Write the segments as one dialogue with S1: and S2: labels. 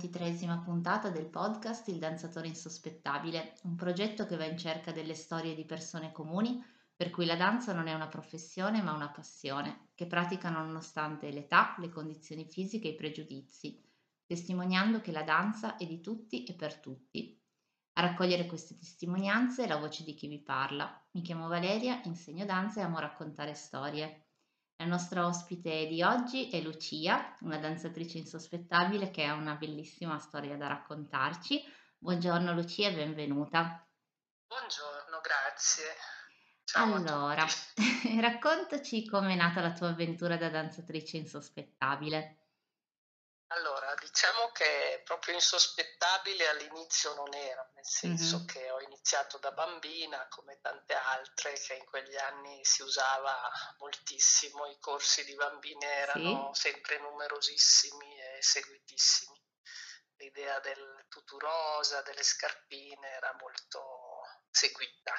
S1: Ventitresima puntata del podcast Il danzatore insospettabile, un progetto che va in cerca delle storie di persone comuni per cui la danza non è una professione ma una passione, che praticano nonostante l'età, le condizioni fisiche e i pregiudizi, testimoniando che la danza è di tutti e per tutti. A raccogliere queste testimonianze è la voce di chi vi parla. Mi chiamo Valeria, insegno danza e amo raccontare storie. La nostra ospite di oggi è Lucia, una danzatrice insospettabile che ha una bellissima storia da raccontarci. Buongiorno Lucia e benvenuta.
S2: Buongiorno, grazie. Ciao
S1: allora, raccontaci com'è nata la tua avventura da danzatrice insospettabile.
S2: Diciamo che proprio insospettabile all'inizio non era, nel senso mm-hmm. che ho iniziato da bambina, come tante altre, che in quegli anni si usava moltissimo, i corsi di bambine erano sì. sempre numerosissimi e seguitissimi. L'idea del tutù rosa, delle scarpine era molto seguita.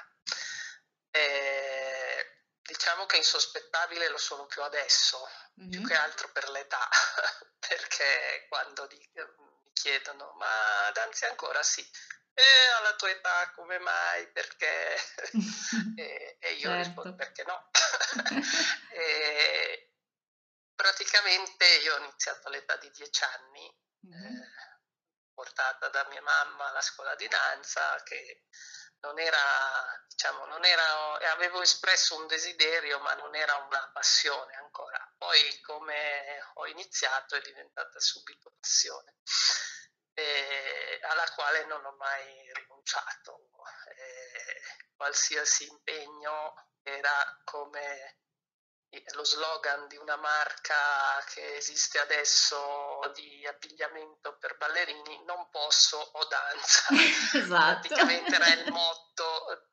S2: Diciamo che insospettabile lo sono più adesso, mm-hmm. più che altro per l'età, perché quando mi chiedono ma danzi ancora? Sì. E alla tua età come mai? Perché? e, e, io certo. rispondo perché no. e praticamente io ho iniziato all'età di dieci anni, mm-hmm. eh, portata da mia mamma alla scuola di danza che non era, diciamo, non era, avevo espresso un desiderio, ma non era una passione ancora. Poi, come ho iniziato, è diventata subito passione, eh, alla quale non ho mai rinunciato. Eh, qualsiasi impegno era come lo slogan di una marca che esiste adesso di abbigliamento per ballerini, non posso o danza. Esatto. Praticamente era il motto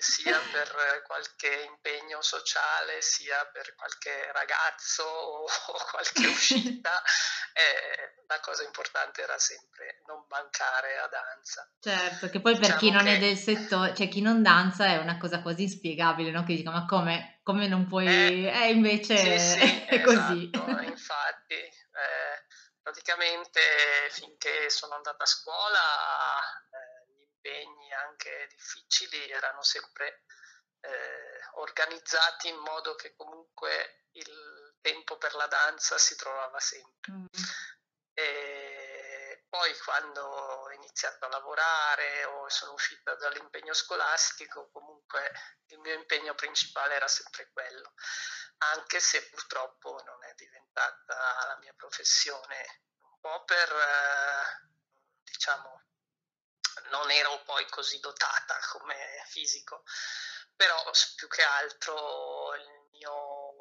S2: sia per qualche impegno sociale, sia per qualche ragazzo o qualche uscita. Eh, la cosa importante era sempre non mancare a danza.
S1: Certo, che poi per diciamo chi non che... è del settore, cioè chi non danza è una cosa quasi inspiegabile, no? Che dico, ma come, come non puoi... Eh, eh invece sì, sì, è così.
S2: Esatto, infatti, eh, praticamente finché sono andata a scuola impegni anche difficili erano sempre eh, organizzati in modo che comunque il tempo per la danza si trovava sempre. Mm. E poi quando ho iniziato a lavorare o sono uscita dall'impegno scolastico, comunque il mio impegno principale era sempre quello, anche se purtroppo non è diventata la mia professione, un po' per, eh, diciamo, non ero poi così dotata come fisico, però più che altro il mio,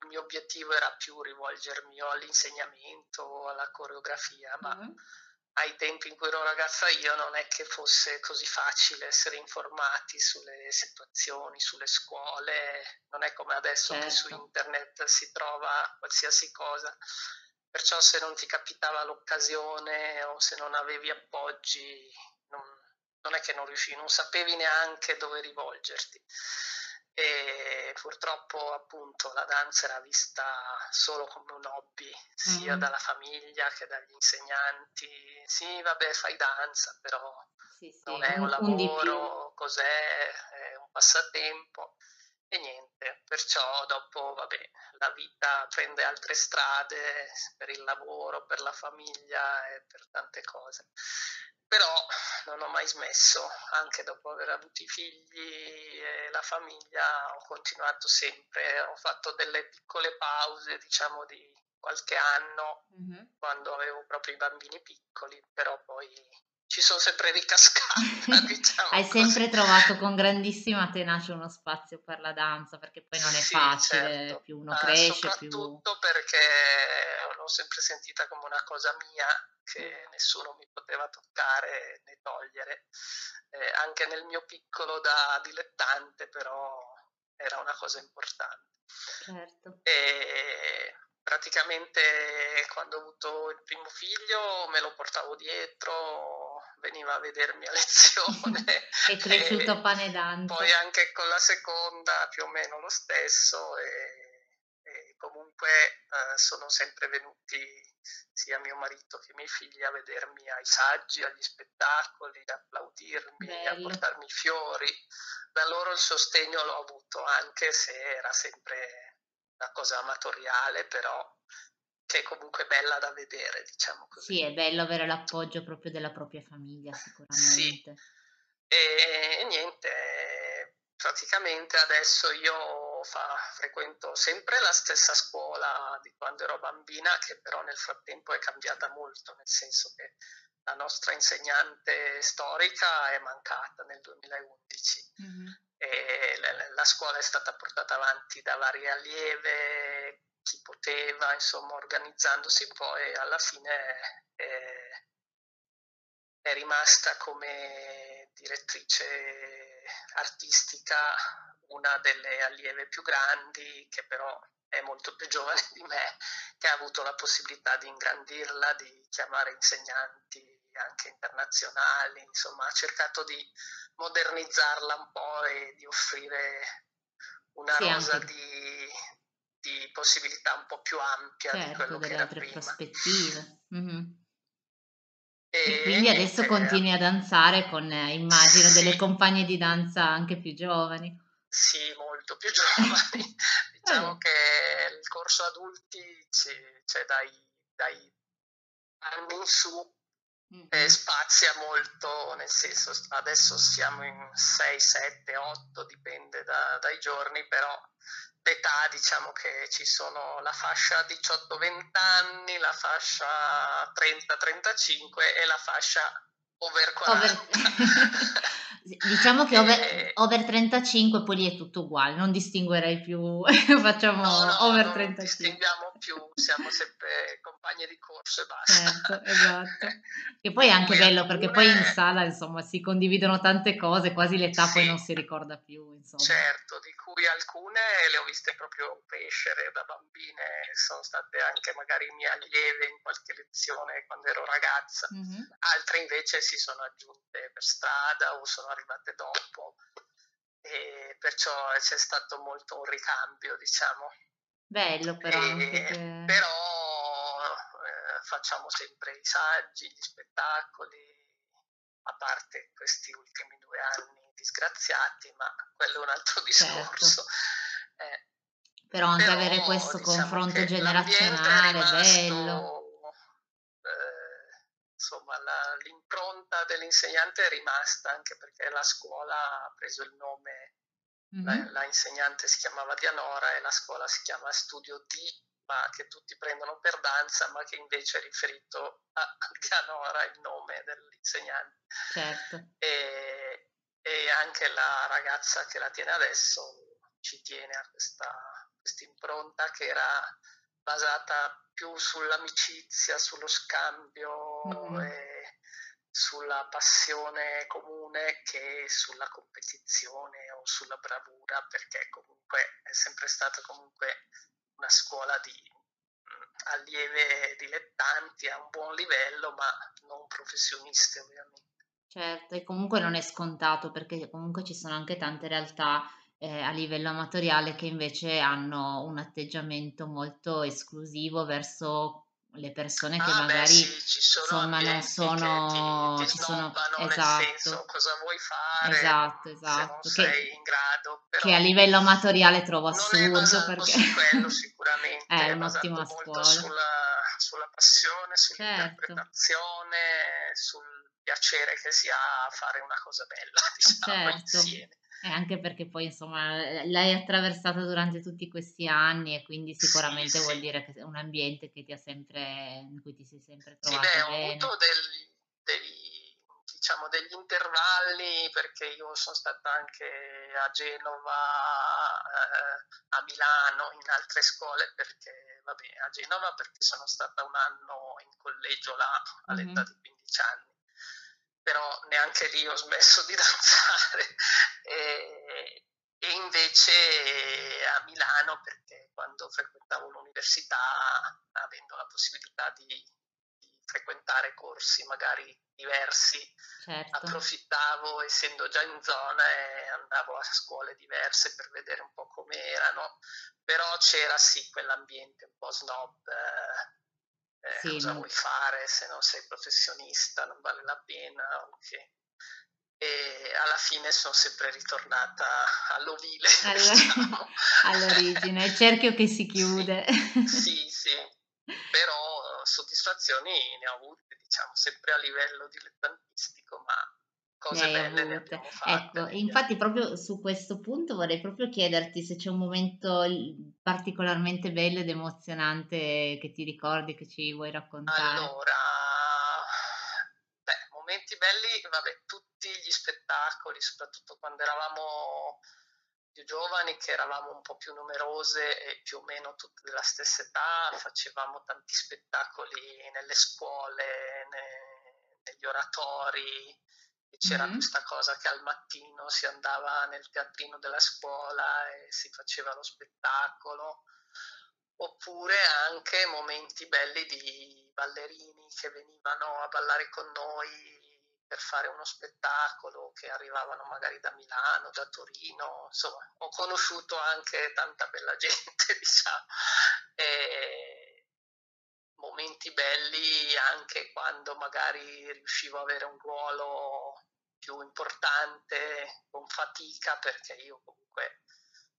S2: il mio obiettivo era più rivolgermi all'insegnamento, alla coreografia, ma mm-hmm. ai tempi in cui ero ragazza io non è che fosse così facile essere informati sulle situazioni, sulle scuole, non è come adesso certo. che su certo. internet si trova qualsiasi cosa. Perciò se non ti capitava l'occasione o se non avevi appoggi non, è che non riuscivi, non sapevi neanche dove rivolgerti. E purtroppo appunto la danza era vista solo come un hobby, sia mm. dalla famiglia che dagli insegnanti. Sì, vabbè, fai danza, però sì, sì, non è un, un lavoro, cos'è, è un passatempo e niente. Perciò dopo, vabbè, la vita prende altre strade per il lavoro, per la famiglia e per tante cose però non ho mai smesso, anche dopo aver avuto i figli e la famiglia, ho continuato sempre, ho fatto delle piccole pause, diciamo di qualche anno, mm-hmm. quando avevo proprio i bambini piccoli, però poi ci sono sempre ricascata. Diciamo
S1: Hai
S2: così.
S1: sempre trovato con grandissima tenacia uno spazio per la danza, perché poi non è sì, facile, certo. più uno cresce,
S2: uh, soprattutto più... perché l'ho sempre sentita come una cosa mia che nessuno mi poteva toccare né togliere. Eh, anche nel mio piccolo da dilettante, però era una cosa importante. Certo. E praticamente quando ho avuto il primo figlio me lo portavo dietro, veniva a vedermi a lezione.
S1: È cresciuto pane danza.
S2: Poi anche con la seconda più o meno lo stesso e, e comunque eh, sono sempre venuti sia mio marito che i miei figli a vedermi ai saggi, agli spettacoli, ad applaudirmi, Bello. a portarmi i fiori. Da loro il sostegno l'ho avuto, anche se era sempre una cosa amatoriale, però che è comunque bella da vedere, diciamo così.
S1: Sì, è bello avere l'appoggio proprio della propria famiglia, sicuramente.
S2: Sì. E, e niente, praticamente adesso io fa, frequento sempre la stessa scuola di quando ero bambina, che però nel frattempo è cambiata molto, nel senso che la nostra insegnante storica è mancata nel 2011 mm-hmm. e la, la, scuola è stata portata avanti da varie allieve, chi poteva, insomma, organizzandosi poi alla fine è, è rimasta come direttrice artistica una delle allieve più grandi, che però è molto più giovane di me, che ha avuto la possibilità di ingrandirla, di chiamare insegnanti anche internazionali, insomma ha cercato di modernizzarla un po' e di offrire una sì, rosa anche... di, di, possibilità un po' più ampia certo, di quello che era
S1: altre
S2: prima.
S1: prospettive. Mm-hmm. E, quindi adesso continui a danzare con, immagino, sì. delle compagne di danza anche più giovani.
S2: Sì, molto più giovani. diciamo che il corso adulti c'è, c'è dai, dai, anni in su mm-hmm. e spazia molto, nel senso adesso siamo in 6, 7, 8, dipende da, dai giorni, però l'età diciamo che ci sono la fascia 18-20 anni, la fascia 30-35 e la fascia over 40. Over...
S1: diciamo che over, e... over, 35 poi lì è tutto uguale, non distinguerei più, facciamo no, no, over 35. Non
S2: distinguiamo più, siamo sempre compagni di corso e basta.
S1: Certo, esatto. E poi è anche bello perché poi in sala insomma si condividono tante cose, quasi l'età sì. poi non si ricorda più. Insomma.
S2: Certo, di cui alcune le ho viste proprio crescere da bambine, sono state anche magari mie allieve in qualche quando ero ragazza, mm-hmm. altre invece si sono aggiunte per strada o sono arrivate dopo e perciò c'è stato molto un ricambio, diciamo.
S1: Bello però. E, che...
S2: Però eh, facciamo sempre i saggi, gli spettacoli, a parte questi ultimi due anni disgraziati, ma quello è un altro certo. discorso.
S1: Certo. Eh, però anche però, avere questo diciamo confronto generazionale, rimasto, bello
S2: insomma la, l'impronta dell'insegnante è rimasta anche perché la scuola ha preso il nome, mm-hmm. la, la, insegnante si chiamava Dianora e la scuola si chiama Studio D, ma che tutti prendono per danza, ma che invece è riferito a Dianora, il nome dell'insegnante.
S1: Certo.
S2: E, e anche la ragazza che la tiene adesso ci tiene a questa impronta che era basata più sull'amicizia, sullo scambio mm. e sulla passione comune che sulla competizione o sulla bravura, perché comunque è sempre stata comunque una scuola di mm, allieve dilettanti a un buon livello, ma non professioniste ovviamente.
S1: Certo, e comunque non è scontato perché comunque ci sono anche tante realtà eh, a livello amatoriale che invece hanno un atteggiamento molto esclusivo verso le persone che
S2: ah,
S1: magari
S2: beh, sì, insomma non sono ti, ti ci sono esatto senso, cosa vuoi fare
S1: esatto esatto
S2: che, grado
S1: che a livello amatoriale trovo assurdo perché
S2: su quello sicuramente
S1: è, è un'ottima scuola
S2: sulla, sulla, passione sull'interpretazione certo. sul piacere che si ha a fare una cosa bella diciamo certo. insieme
S1: eh, anche perché poi insomma l'hai attraversata durante tutti questi anni e quindi sicuramente sì, vuol sì. dire che è un ambiente che ti ha sempre, in cui ti sei sempre trovato
S2: sì, beh,
S1: bene.
S2: ho avuto del, dei, diciamo, degli intervalli perché io sono stata anche a Genova, eh, a Milano, in altre scuole perché, vabbè, a Genova perché sono stata un anno in collegio là all'età mm-hmm. di 15 anni però neanche lì ho smesso di danzare. E, e invece a Milano, perché quando frequentavo l'università, avendo la possibilità di, di frequentare corsi magari diversi, certo. approfittavo essendo già in zona e andavo a scuole diverse per vedere un po' come erano, però c'era sì quell'ambiente un po' snob. Eh, eh sì, cosa vuoi fare se non sei professionista, non vale la pena, ok e alla fine sono sempre ritornata all'ovile. All...
S1: Diciamo. All'origine, il cerchio che si chiude.
S2: Sì, sì, però soddisfazioni ne ho avute, diciamo, sempre a livello dilettantistico, ma cose belle abbiamo fatte.
S1: Ecco, infatti proprio su questo punto vorrei proprio chiederti se c'è un momento particolarmente bello ed emozionante che ti ricordi, che ci vuoi raccontare.
S2: Allora, beh, momenti belli, vabbè, tutti gli spettacoli, soprattutto quando eravamo più giovani, che eravamo un po' più numerose e più o meno tutte della stessa età, facevamo tanti spettacoli nelle scuole, ne, negli oratori, c'era mm-hmm. questa cosa che al mattino si andava nel teatrino della scuola e si faceva lo spettacolo, oppure anche momenti belli di ballerini che venivano a ballare con noi per fare uno spettacolo che arrivavano magari da Milano, da Torino, insomma, ho conosciuto anche tanta bella gente, diciamo. E momenti belli anche quando magari riuscivo a avere un ruolo più importante con fatica perché io comunque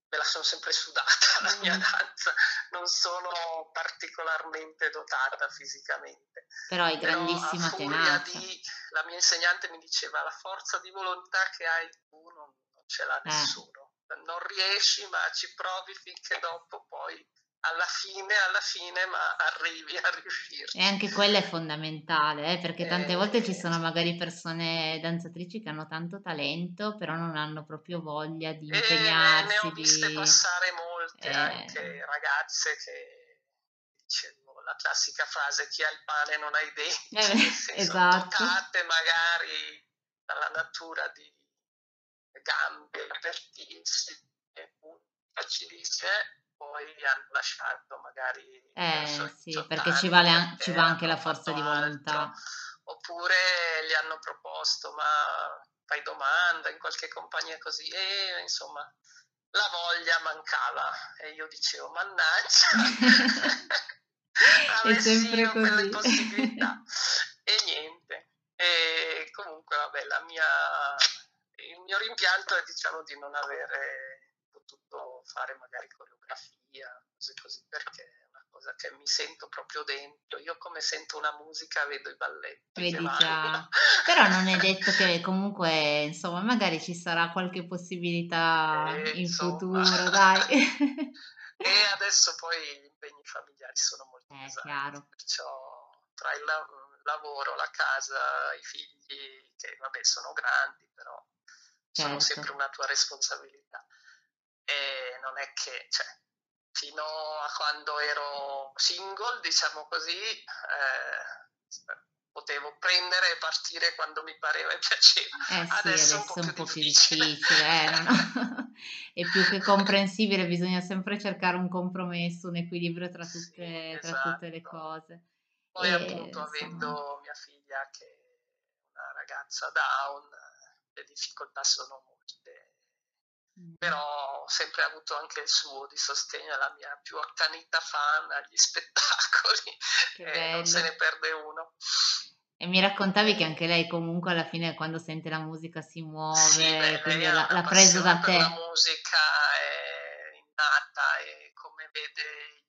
S2: me la sono sempre sudata la mia mm. danza, non sono particolarmente dotata fisicamente.
S1: Però hai grandissima Però tenacia. Di,
S2: la mia insegnante mi diceva la forza di volontà che hai tu non, non ce l'ha eh. nessuno. Non riesci ma ci provi finché dopo poi alla fine, alla fine, ma arrivi a riuscirci.
S1: E anche quello è fondamentale, eh, perché tante eh, volte ci sono magari persone danzatrici che hanno tanto talento, però non hanno proprio voglia di impegnarsi.
S2: Eh, ne ho viste di... passare molte, eh. anche ragazze che dicevo la classica frase chi ha il pane non ha i denti, eh, esatto. toccate magari dalla natura di gambe apertissime, facilissime poi hanno lasciato magari...
S1: Eh sì, perché ci, vale, ci va anche la forza di volontà. Altro.
S2: Oppure gli hanno proposto, ma fai domanda in qualche compagnia così, e insomma la voglia mancava e io dicevo, mannaggia, avessi io così. quelle possibilità. e niente. E comunque, vabbè, la mia, il mio rimpianto è diciamo di non avere potuto fare magari coreografia, cose così, perché è una cosa che mi sento proprio dentro. Io come sento una musica vedo i balletti. Vedi già.
S1: Però non è detto che comunque, insomma, magari ci sarà qualche possibilità eh, in insomma. futuro, dai.
S2: e adesso poi gli impegni familiari sono molto eh, pesanti, chiaro. perciò tra il lavoro, la casa, i figli, che vabbè sono grandi, però certo. sono sempre una tua responsabilità e non è che, cioè, fino a quando ero single, diciamo così, eh, potevo prendere e partire quando mi pareva e piaceva.
S1: Eh sì, adesso, adesso è un po' più difficile, difficile eh, no? è più che comprensibile, bisogna sempre cercare un compromesso, un equilibrio tra tutte, sì, tra esatto. tutte le cose.
S2: Poi e, appunto insomma... avendo mia figlia che è una ragazza down, le difficoltà sono molte però ho sempre avuto anche il suo di sostegno alla mia più accanita fan agli spettacoli e non se ne perde uno.
S1: E mi raccontavi che anche lei comunque alla fine quando sente la musica si muove, sì, beh, quindi l'ha, l'ha preso da te.
S2: La musica è innata e come vede,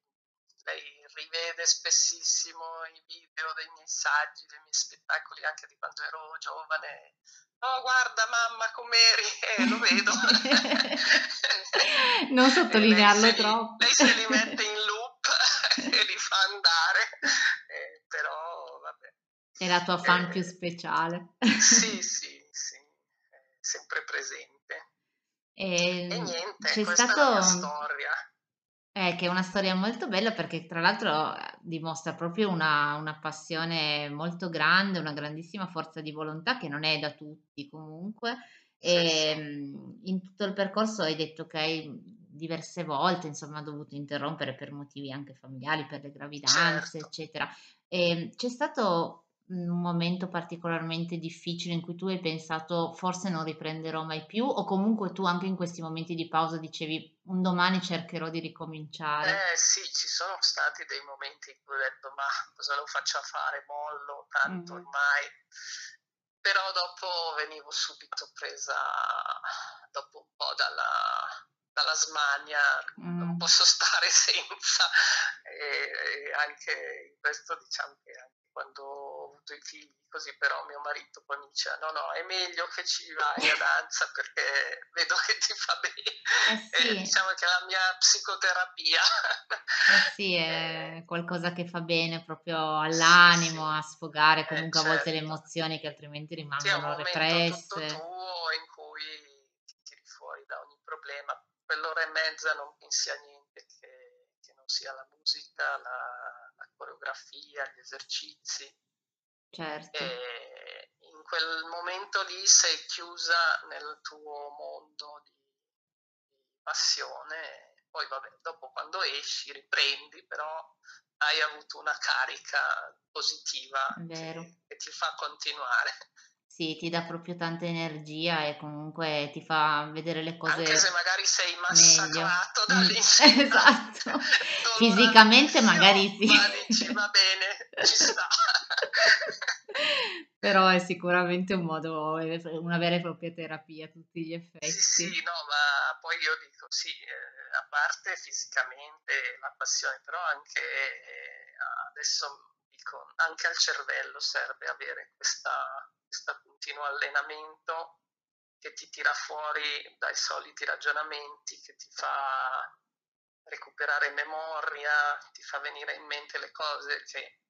S2: lei rivede spessissimo i video dei miei saggi, dei miei spettacoli anche di quando ero giovane Oh, guarda mamma com'eri, eh, lo vedo.
S1: non sottolinearlo lei troppo.
S2: lei se li mette in loop e li fa andare, eh, però vabbè.
S1: È la tua fan eh, più speciale.
S2: sì, sì, sì, sempre presente.
S1: E,
S2: e niente, c'è questa stato... è la storia.
S1: Eh, che è una storia molto bella perché tra l'altro dimostra proprio una, una passione molto grande, una grandissima forza di volontà che non è da tutti comunque. E ehm, in tutto il percorso hai detto che hai diverse volte insomma dovuto interrompere per motivi anche familiari, per le gravidanze, certo. eccetera. E ehm, c'è stato un momento particolarmente difficile in cui tu hai pensato forse non riprenderò mai più o comunque tu anche in questi momenti di pausa dicevi un domani cercherò di ricominciare?
S2: Eh sì, ci sono stati dei momenti in cui ho detto ma cosa lo faccio a fare, mollo, tanto mm-hmm. ormai. Però dopo venivo subito presa dopo un po' dalla, dalla smania, mm. non posso stare senza e, e anche in questo diciamo che anche quando avuto i figli così, però mio marito poi mi dice no no è meglio che ci vai a danza perché vedo che ti fa bene. Eh sì. diciamo che è la mia psicoterapia.
S1: Eh sì, è qualcosa che fa bene proprio all'animo, sì, sì. a sfogare eh, comunque eh, certo. a volte le certo. emozioni che altrimenti rimangono sì, represse.
S2: Tutto tuo in cui ti tiri fuori da ogni problema. Quell'ora e mezza non pensi a niente che, che non sia la musica, la la coreografia, gli esercizi.
S1: Certo.
S2: E in quel momento lì sei chiusa nel tuo mondo di, di passione. Poi vabbè, dopo quando esci riprendi, però hai avuto una carica positiva che, che, ti fa continuare.
S1: Sì, ti dà proprio tanta energia e comunque ti fa vedere le cose
S2: Anche se magari sei massacrato meglio. Mm, dall'insegnante.
S1: esatto. Fisicamente magari sì.
S2: Ma dici, va bene, ci sta.
S1: Però è sicuramente un modo, una vera e propria terapia a tutti gli effetti.
S2: Sì, sì, no, ma poi io dico sì, eh, a parte fisicamente la passione, però anche eh, adesso dico, anche al cervello serve avere questa questo continuo allenamento che ti tira fuori dai soliti ragionamenti, che ti fa recuperare memoria, ti fa venire in mente le cose che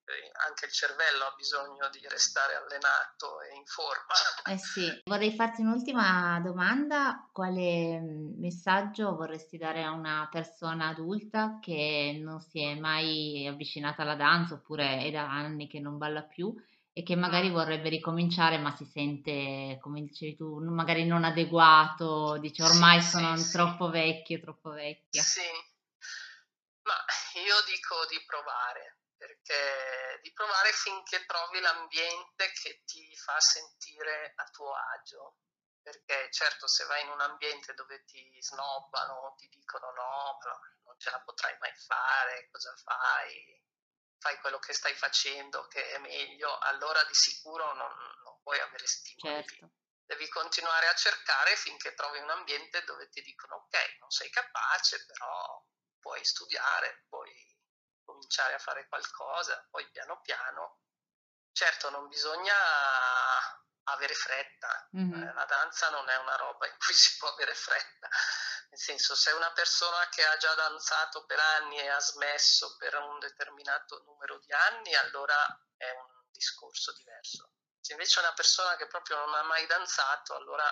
S2: anche il cervello ha bisogno di restare allenato e in forma.
S1: Eh sì, vorrei farti un'ultima domanda, quale mm, messaggio vorresti dare a una persona adulta che non si è mai avvicinata alla danza oppure è da anni che non balla più e che magari vorrebbe ricominciare ma si sente, come dicevi tu, magari non adeguato, dice ormai sì, sono sì, troppo sì. vecchio, troppo vecchia.
S2: Sì, ma io dico di provare, perché di provare finché trovi l'ambiente che ti fa sentire a tuo agio. Perché certo se vai in un ambiente dove ti snobbano, ti dicono no, non ce la potrai mai fare, cosa fai? fai quello che stai facendo che è meglio, allora di sicuro non, non puoi avere stimoli. Certo. Devi continuare a cercare finché trovi un ambiente dove ti dicono ok, non sei capace, però puoi studiare, cominciare a fare qualcosa, poi piano piano. Certo, non bisogna avere fretta, mm-hmm. la danza non è una roba in cui si può avere fretta nel senso, se una persona che ha già danzato per anni e ha smesso per un determinato numero di anni, allora è un discorso diverso. Se invece è una persona che proprio non ha mai danzato, allora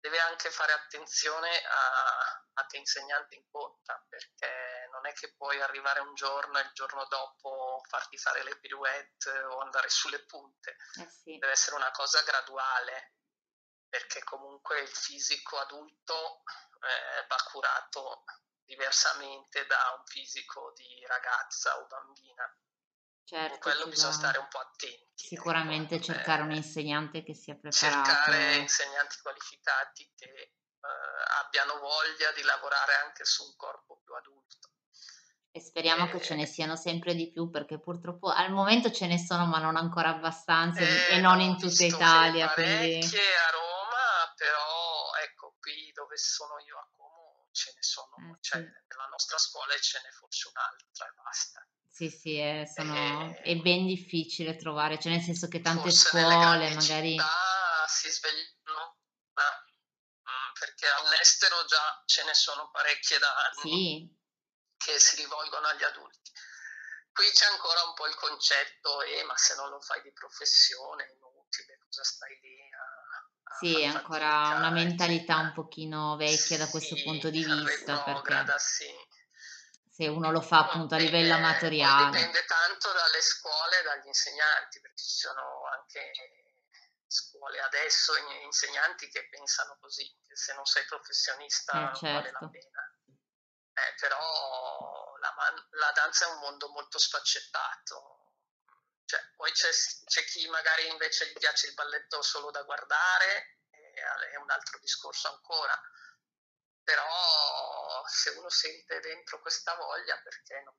S2: deve anche fare attenzione a, a che insegnante incontra, perché non è che puoi arrivare un giorno e il giorno dopo farti fare le pirouette o andare sulle punte. Eh sì. Deve essere una cosa graduale, perché comunque il fisico adulto eh, va curato diversamente da un fisico di ragazza o bambina. Certo, In quello bisogna stare un po' attenti.
S1: Sicuramente ecco. cercare eh, un insegnante che sia preparato.
S2: Cercare insegnanti qualificati che eh, abbiano voglia di lavorare anche su un corpo più adulto.
S1: E speriamo che ce ne siano sempre di più perché purtroppo al momento ce ne sono ma non ancora abbastanza e eh, non in tutta Italia.
S2: Quindi... a Roma, però ecco qui dove sono io a Como ce ne sono, eh, cioè, sì. nella nostra scola ce n'è forse un'altra e basta.
S1: Sì, sì, è, sono, e... è ben difficile trovare, cioè nel senso che tante scuole magari...
S2: si svegliano, mm, perché all'estero già ce ne sono parecchie da anni. Sì che si rivolgono agli adulti. Qui c'è ancora un po' il concetto, eh, ma se non lo fai di professione è inutile, cosa stai lì a...
S1: a sì, è ancora una mentalità un pochino vecchia da questo sì, punto di vista. Perché... Sì. Se uno lo fa appunto a livello amatoriale.
S2: Dipende tanto dalle scuole e dagli insegnanti, perché ci sono anche scuole adesso, insegnanti che pensano così, che se non sei professionista eh, non certo. vale la certo. pena eh, però la, la, danza è un mondo molto sfaccettato, Cioè, poi c'è, c'è, chi magari invece gli piace il balletto solo da guardare, è un altro discorso ancora. Però se uno sente dentro questa voglia, perché non,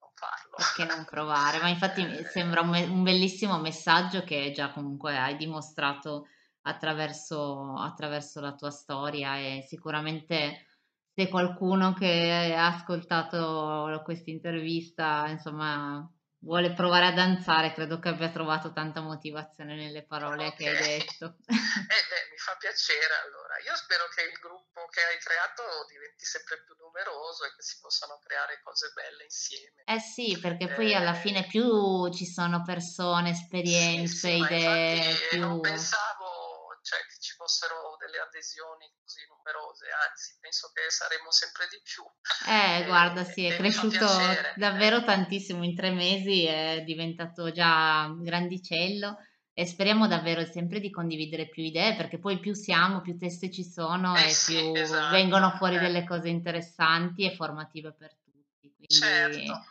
S2: non farlo?
S1: Perché non provare? Ma infatti eh, sembra un, un, bellissimo messaggio che già comunque hai dimostrato attraverso, attraverso la tua storia e sicuramente se qualcuno che ha ascoltato questa intervista, insomma, vuole provare a danzare, credo che abbia trovato tanta motivazione nelle parole okay. che hai detto.
S2: eh beh, mi fa piacere allora. Io spero che il gruppo che hai creato diventi sempre più numeroso e che si possano creare cose belle insieme.
S1: Eh sì, perché eh, poi alla fine più ci sono persone, esperienze, sì, sì, idee, più...
S2: Non pensavo cioè, fossero delle adesioni così numerose, anzi penso che saremo sempre di più.
S1: Eh, e, guarda, sì, è cresciuto davvero tantissimo, in tre mesi è diventato già grandicello e speriamo davvero sempre di condividere più idee perché poi più siamo, più teste ci sono eh e sì, più esatto, vengono fuori eh. delle cose interessanti e formative per tutti. Quindi certo.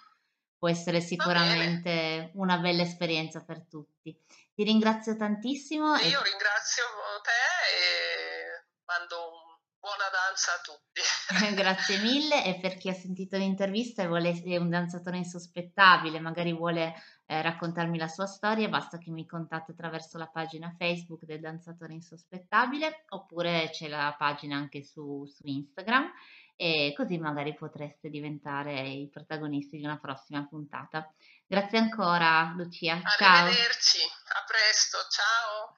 S1: Può essere sicuramente una bella esperienza per tutti. Ti ringrazio tantissimo.
S2: E io ringrazio te e mando un buona danza a tutti.
S1: Grazie mille e per chi ha sentito l'intervista e vuole, è un danzatore insospettabile, magari vuole eh, raccontarmi la sua storia, basta che mi contatti attraverso la pagina Facebook del danzatore insospettabile oppure c'è la pagina anche su, su Instagram e così magari potreste diventare i protagonisti di una prossima puntata. Grazie ancora Lucia.
S2: Arrivederci, ciao. a presto, ciao.